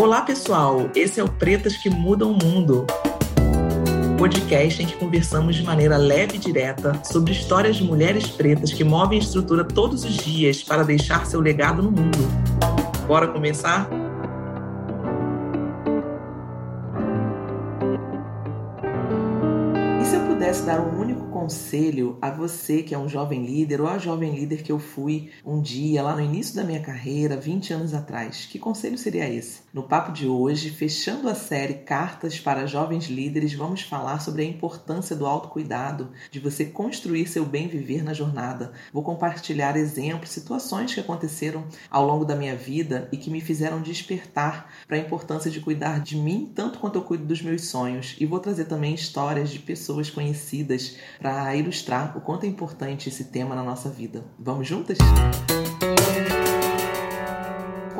Olá, pessoal! Esse é o Pretas que Mudam o Mundo. Podcast em que conversamos de maneira leve e direta sobre histórias de mulheres pretas que movem a estrutura todos os dias para deixar seu legado no mundo. Bora começar? E se eu pudesse dar um único conselho a você que é um jovem líder ou a jovem líder que eu fui um dia lá no início da minha carreira, 20 anos atrás. Que conselho seria esse? No papo de hoje, fechando a série Cartas para Jovens Líderes, vamos falar sobre a importância do autocuidado, de você construir seu bem viver na jornada. Vou compartilhar exemplos, situações que aconteceram ao longo da minha vida e que me fizeram despertar para a importância de cuidar de mim tanto quanto eu cuido dos meus sonhos. E vou trazer também histórias de pessoas conhecidas para ilustrar o quanto é importante esse tema na nossa vida. Vamos juntas?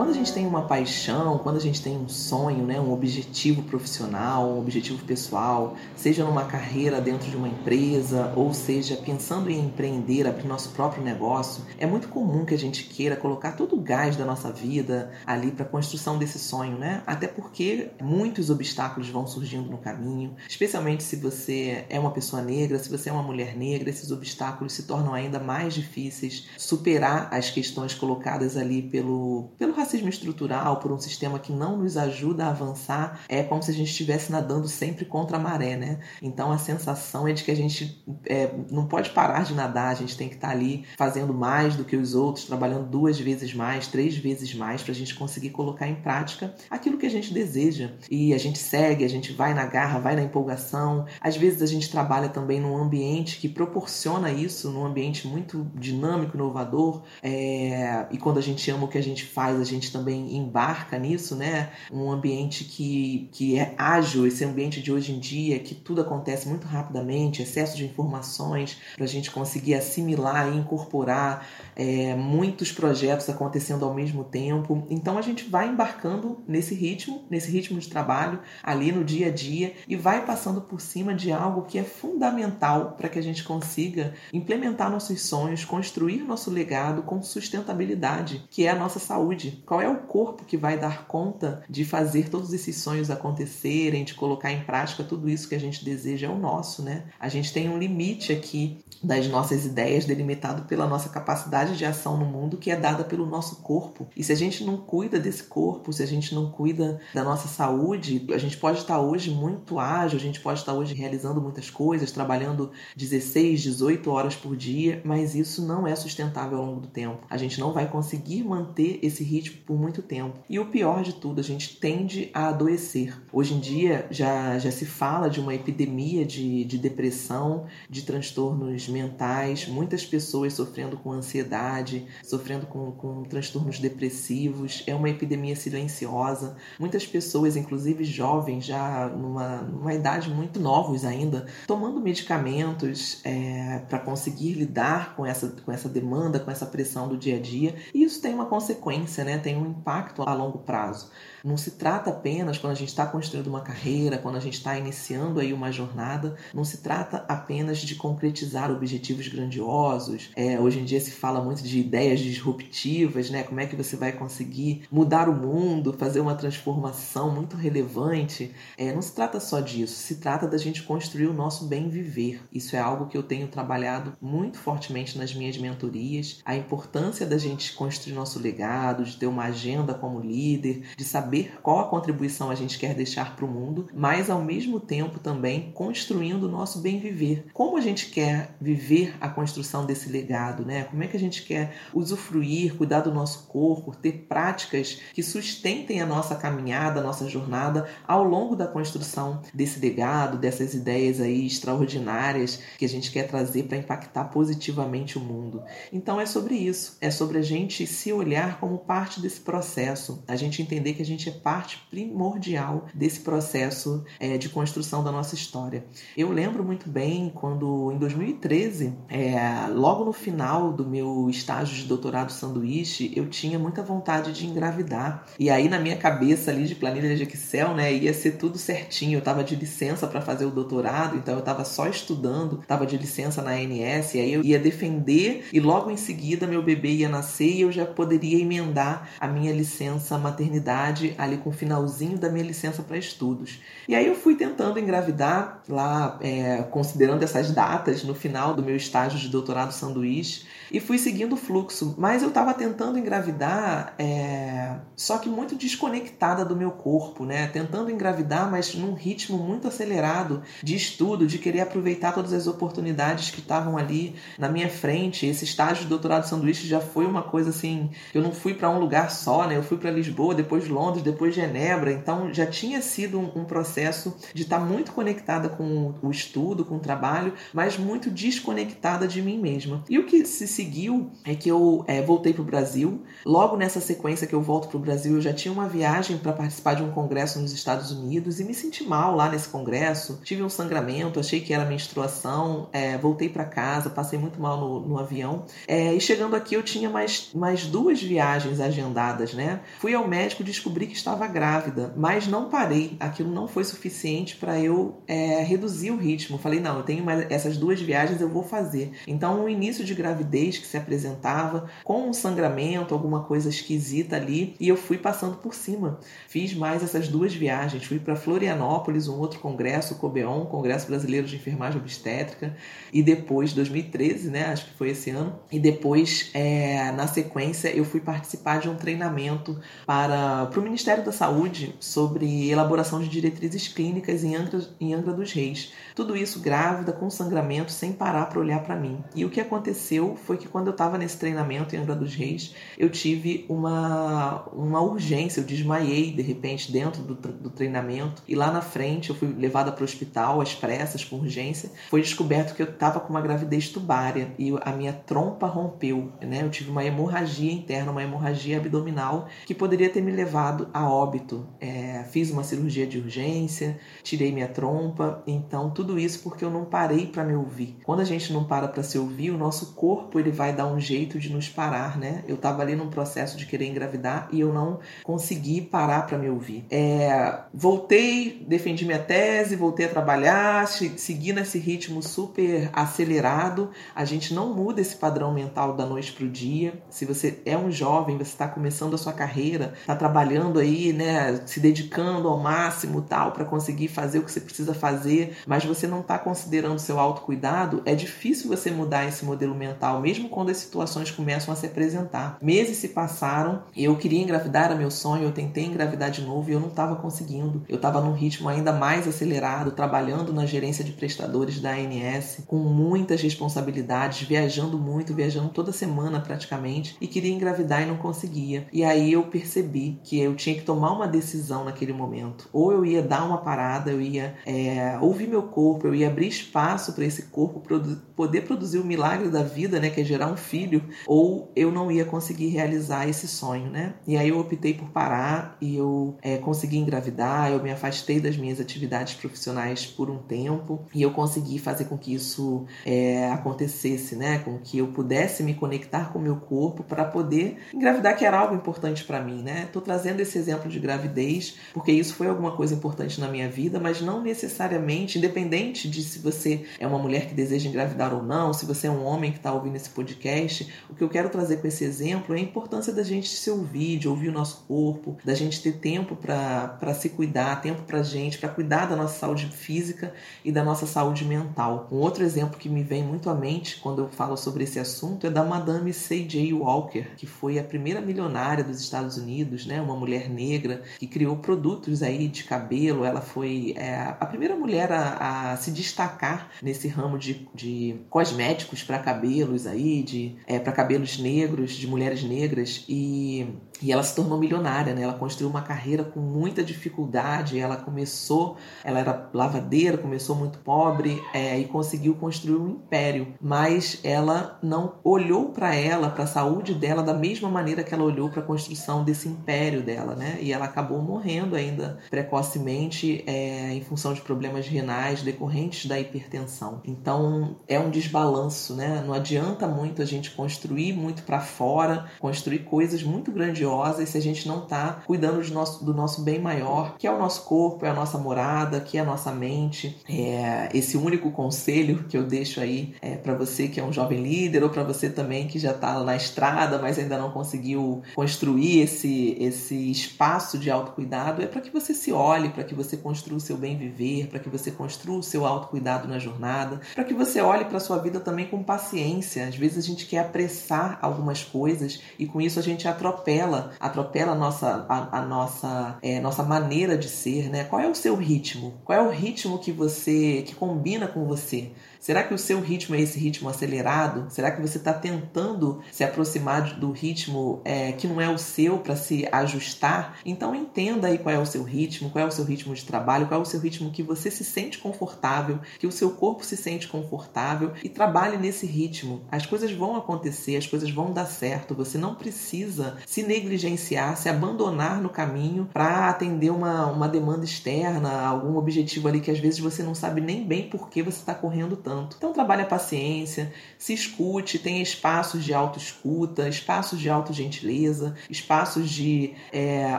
Quando a gente tem uma paixão, quando a gente tem um sonho, né, um objetivo profissional, um objetivo pessoal, seja numa carreira dentro de uma empresa, ou seja pensando em empreender, abrir nosso próprio negócio, é muito comum que a gente queira colocar todo o gás da nossa vida ali para a construção desse sonho, né? Até porque muitos obstáculos vão surgindo no caminho, especialmente se você é uma pessoa negra, se você é uma mulher negra, esses obstáculos se tornam ainda mais difíceis superar as questões colocadas ali pelo pelo racismo racismo estrutural, por um sistema que não nos ajuda a avançar, é como se a gente estivesse nadando sempre contra a maré, né? Então a sensação é de que a gente é, não pode parar de nadar, a gente tem que estar ali fazendo mais do que os outros, trabalhando duas vezes mais, três vezes mais, para a gente conseguir colocar em prática aquilo que a gente deseja. E a gente segue, a gente vai na garra, vai na empolgação. Às vezes a gente trabalha também num ambiente que proporciona isso, num ambiente muito dinâmico, inovador. É... E quando a gente ama o que a gente faz, a gente gente também embarca nisso, né? Um ambiente que, que é ágil, esse ambiente de hoje em dia, que tudo acontece muito rapidamente, excesso de informações, para a gente conseguir assimilar e incorporar é, muitos projetos acontecendo ao mesmo tempo. Então a gente vai embarcando nesse ritmo, nesse ritmo de trabalho, ali no dia a dia, e vai passando por cima de algo que é fundamental para que a gente consiga implementar nossos sonhos, construir nosso legado com sustentabilidade, que é a nossa saúde. Qual é o corpo que vai dar conta de fazer todos esses sonhos acontecerem, de colocar em prática tudo isso que a gente deseja? É o nosso, né? A gente tem um limite aqui das nossas ideias delimitado pela nossa capacidade de ação no mundo que é dada pelo nosso corpo. E se a gente não cuida desse corpo, se a gente não cuida da nossa saúde, a gente pode estar hoje muito ágil, a gente pode estar hoje realizando muitas coisas, trabalhando 16, 18 horas por dia, mas isso não é sustentável ao longo do tempo. A gente não vai conseguir manter esse ritmo por muito tempo. E o pior de tudo, a gente tende a adoecer. Hoje em dia já, já se fala de uma epidemia de, de depressão, de transtornos mentais, muitas pessoas sofrendo com ansiedade, sofrendo com, com transtornos depressivos. É uma epidemia silenciosa. Muitas pessoas, inclusive jovens, já numa, numa idade muito novos ainda, tomando medicamentos é, para conseguir lidar com essa, com essa demanda, com essa pressão do dia a dia. E isso tem uma consequência, né? Tem um impacto a longo prazo. Não se trata apenas quando a gente está construindo uma carreira, quando a gente está iniciando aí uma jornada, não se trata apenas de concretizar objetivos grandiosos. É, hoje em dia se fala muito de ideias disruptivas, né? Como é que você vai conseguir mudar o mundo, fazer uma transformação muito relevante? É, não se trata só disso, se trata da gente construir o nosso bem viver. Isso é algo que eu tenho trabalhado muito fortemente nas minhas mentorias. A importância da gente construir nosso legado, de ter uma agenda como líder, de saber saber qual a contribuição a gente quer deixar para o mundo, mas ao mesmo tempo também construindo o nosso bem viver. Como a gente quer viver a construção desse legado, né? Como é que a gente quer usufruir, cuidar do nosso corpo, ter práticas que sustentem a nossa caminhada, a nossa jornada ao longo da construção desse legado, dessas ideias aí extraordinárias que a gente quer trazer para impactar positivamente o mundo. Então é sobre isso, é sobre a gente se olhar como parte desse processo, a gente entender que a gente gente é parte primordial desse processo é, de construção da nossa história. Eu lembro muito bem quando, em 2013, é, logo no final do meu estágio de doutorado sanduíche, eu tinha muita vontade de engravidar. E aí, na minha cabeça ali de planilha de Excel, né, ia ser tudo certinho. Eu estava de licença para fazer o doutorado, então eu estava só estudando, estava de licença na ANS, e aí eu ia defender, e logo em seguida meu bebê ia nascer e eu já poderia emendar a minha licença maternidade ali com o finalzinho da minha licença para estudos. E aí eu fui tentando engravidar lá, é, considerando essas datas no final do meu estágio de doutorado sanduíche e fui seguindo o fluxo. Mas eu estava tentando engravidar, é, só que muito desconectada do meu corpo, né? Tentando engravidar, mas num ritmo muito acelerado de estudo, de querer aproveitar todas as oportunidades que estavam ali na minha frente. Esse estágio de doutorado sanduíche já foi uma coisa assim, eu não fui para um lugar só, né? Eu fui para Lisboa, depois Londres, depois Genebra, então já tinha sido um, um processo de estar tá muito conectada com o estudo, com o trabalho, mas muito desconectada de mim mesma. E o que se seguiu é que eu é, voltei para o Brasil. Logo nessa sequência que eu volto para o Brasil, eu já tinha uma viagem para participar de um congresso nos Estados Unidos e me senti mal lá nesse congresso. Tive um sangramento, achei que era menstruação, é, voltei para casa, passei muito mal no, no avião. É, e chegando aqui, eu tinha mais, mais duas viagens agendadas, né? Fui ao médico, descobri que estava grávida, mas não parei. Aquilo não foi suficiente para eu é, reduzir o ritmo. Falei, não, eu tenho mais essas duas viagens, eu vou fazer. Então, o início de gravidez que se apresentava com um sangramento, alguma coisa esquisita ali, e eu fui passando por cima. Fiz mais essas duas viagens, fui para Florianópolis, um outro congresso, o COBEON, Congresso Brasileiro de Enfermagem Obstétrica, e depois, 2013, né, acho que foi esse ano, e depois, é, na sequência, eu fui participar de um treinamento para, para o Ministério da Saúde sobre elaboração de diretrizes clínicas em Angra, em Angra dos Reis. Tudo isso grávida, com sangramento, sem parar para olhar para mim. E o que aconteceu foi que quando eu estava nesse treinamento em Angra dos Reis, eu tive uma, uma urgência, eu desmaiei de repente dentro do, do treinamento e lá na frente eu fui levada para o hospital às pressas com urgência. Foi descoberto que eu estava com uma gravidez tubária e a minha trompa rompeu, né? Eu tive uma hemorragia interna, uma hemorragia abdominal que poderia ter me levado a óbito. É, fiz uma cirurgia de urgência, tirei minha trompa, então tudo isso porque eu não parei para me ouvir. Quando a gente não para para se ouvir, o nosso corpo ele vai dar um jeito de nos parar, né? Eu estava ali num processo de querer engravidar e eu não consegui parar para me ouvir. É, voltei, defendi minha tese, voltei a trabalhar, segui nesse ritmo super acelerado. A gente não muda esse padrão mental da noite para o dia. Se você é um jovem, você está começando a sua carreira, está trabalhando aí, né, se dedicando ao máximo tal para conseguir fazer o que você precisa fazer, mas você não está considerando seu autocuidado, é difícil você mudar esse modelo mental mesmo quando as situações começam a se apresentar. Meses se passaram, eu queria engravidar, era meu sonho, eu tentei engravidar de novo e eu não estava conseguindo. Eu estava num ritmo ainda mais acelerado, trabalhando na gerência de prestadores da ANS, com muitas responsabilidades, viajando muito, viajando toda semana praticamente, e queria engravidar e não conseguia. E aí eu percebi que eu tinha que tomar uma decisão naquele momento. Ou eu ia dar uma parada, eu ia é, ouvir meu corpo, eu ia abrir espaço para esse corpo produ poder produzir o milagre da vida, né? Gerar um filho, ou eu não ia conseguir realizar esse sonho, né? E aí eu optei por parar e eu é, consegui engravidar, eu me afastei das minhas atividades profissionais por um tempo e eu consegui fazer com que isso é, acontecesse, né? Com que eu pudesse me conectar com o meu corpo para poder engravidar, que era algo importante para mim, né? Tô trazendo esse exemplo de gravidez porque isso foi alguma coisa importante na minha vida, mas não necessariamente, independente de se você é uma mulher que deseja engravidar ou não, se você é um homem que está ouvindo esse podcast, o que eu quero trazer com esse exemplo é a importância da gente se ouvir, de ouvir o nosso corpo, da gente ter tempo para se cuidar, tempo para gente, para cuidar da nossa saúde física e da nossa saúde mental. Um outro exemplo que me vem muito à mente quando eu falo sobre esse assunto é da Madame C.J. Walker, que foi a primeira milionária dos Estados Unidos, né? uma mulher negra que criou produtos aí de cabelo. Ela foi é, a primeira mulher a, a, se destacar nesse ramo de, de cosméticos para cabelos aí, de é, para cabelos negros, de mulheres negras e e ela se tornou milionária, né? Ela construiu uma carreira com muita dificuldade. Ela começou, ela era lavadeira, começou muito pobre é, e conseguiu construir um império. Mas ela não olhou para ela, para a saúde dela, da mesma maneira que ela olhou para a construção desse império dela, né? E ela acabou morrendo ainda precocemente é, em função de problemas renais decorrentes da hipertensão. Então é um desbalanço, né? Não adianta muito a gente construir muito para fora, construir coisas muito grandiosas se a gente não está cuidando do nosso, do nosso bem maior, que é o nosso corpo, é a nossa morada, que é a nossa mente. É esse único conselho que eu deixo aí é, para você que é um jovem líder ou para você também que já está na estrada, mas ainda não conseguiu construir esse, esse espaço de autocuidado, é para que você se olhe, para que você construa o seu bem viver, para que você construa o seu autocuidado na jornada, para que você olhe para sua vida também com paciência. Às vezes a gente quer apressar algumas coisas e com isso a gente atropela, atropela a nossa, a, a nossa, é, nossa maneira de ser, né? Qual é o seu ritmo? Qual é o ritmo que você que combina com você? Será que o seu ritmo é esse ritmo acelerado? Será que você está tentando se aproximar do ritmo é, que não é o seu para se ajustar? Então entenda aí qual é o seu ritmo, qual é o seu ritmo de trabalho, qual é o seu ritmo que você se sente confortável, que o seu corpo se sente confortável e trabalhe nesse ritmo. As coisas vão acontecer, as coisas vão dar certo. Você não precisa se negligenciar, se abandonar no caminho para atender uma, uma demanda externa, algum objetivo ali que às vezes você não sabe nem bem por que você está correndo tanto tanto. Então trabalhe a paciência, se escute, tenha espaços de autoescuta, espaços de autogentileza, espaços de é,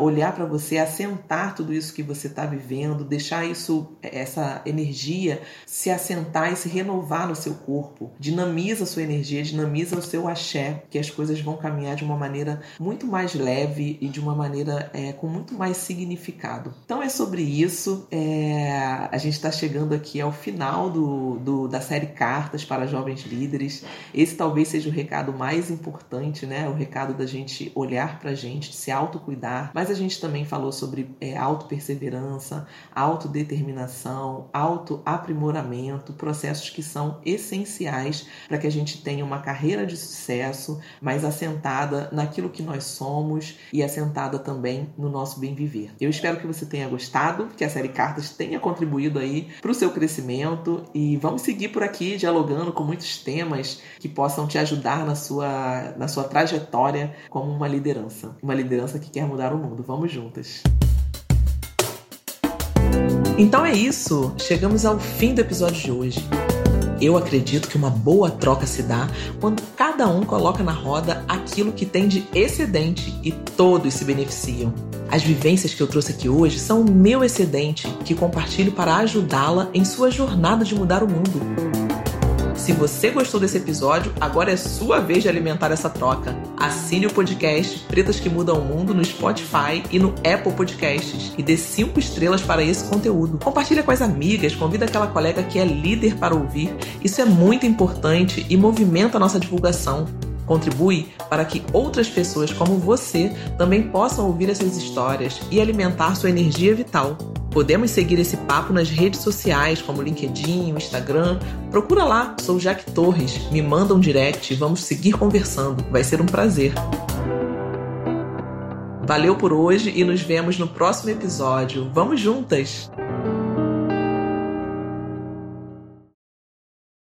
olhar para você, assentar tudo isso que você está vivendo, deixar isso, essa energia se assentar e se renovar no seu corpo. Dinamiza a sua energia, dinamiza o seu axé, que as coisas vão caminhar de uma maneira muito mais leve e de uma maneira é, com muito mais significado. Então é sobre isso. É, a gente está chegando aqui ao final do, do da série Cartas para Jovens Líderes. Esse talvez seja o recado mais importante, né? O recado da gente olhar para a gente, se autocuidar. Mas a gente também falou sobre é, auto-perseverança, autodeterminação, auto-aprimoramento, processos que são essenciais para que a gente tenha uma carreira de sucesso, mais assentada naquilo que nós somos e assentada também no nosso bem viver. Eu espero que você tenha gostado, que a série Cartas tenha contribuído aí para o seu crescimento e vamos seguir seguir por aqui dialogando com muitos temas que possam te ajudar na sua, na sua trajetória como uma liderança. Uma liderança que quer mudar o mundo. Vamos juntas! Então é isso, chegamos ao fim do episódio de hoje. Eu acredito que uma boa troca se dá quando cada um coloca na roda aquilo que tem de excedente e todos se beneficiam. As vivências que eu trouxe aqui hoje são o meu excedente que compartilho para ajudá-la em sua jornada de mudar o mundo. Se você gostou desse episódio, agora é sua vez de alimentar essa troca. Assine o podcast Pretas que Mudam o Mundo no Spotify e no Apple Podcasts e dê cinco estrelas para esse conteúdo. Compartilha com as amigas, convida aquela colega que é líder para ouvir. Isso é muito importante e movimenta a nossa divulgação. Contribui para que outras pessoas como você também possam ouvir essas histórias e alimentar sua energia vital. Podemos seguir esse papo nas redes sociais como LinkedIn, Instagram. Procura lá, sou Jaque Torres. Me manda um direct e vamos seguir conversando. Vai ser um prazer. Valeu por hoje e nos vemos no próximo episódio. Vamos juntas!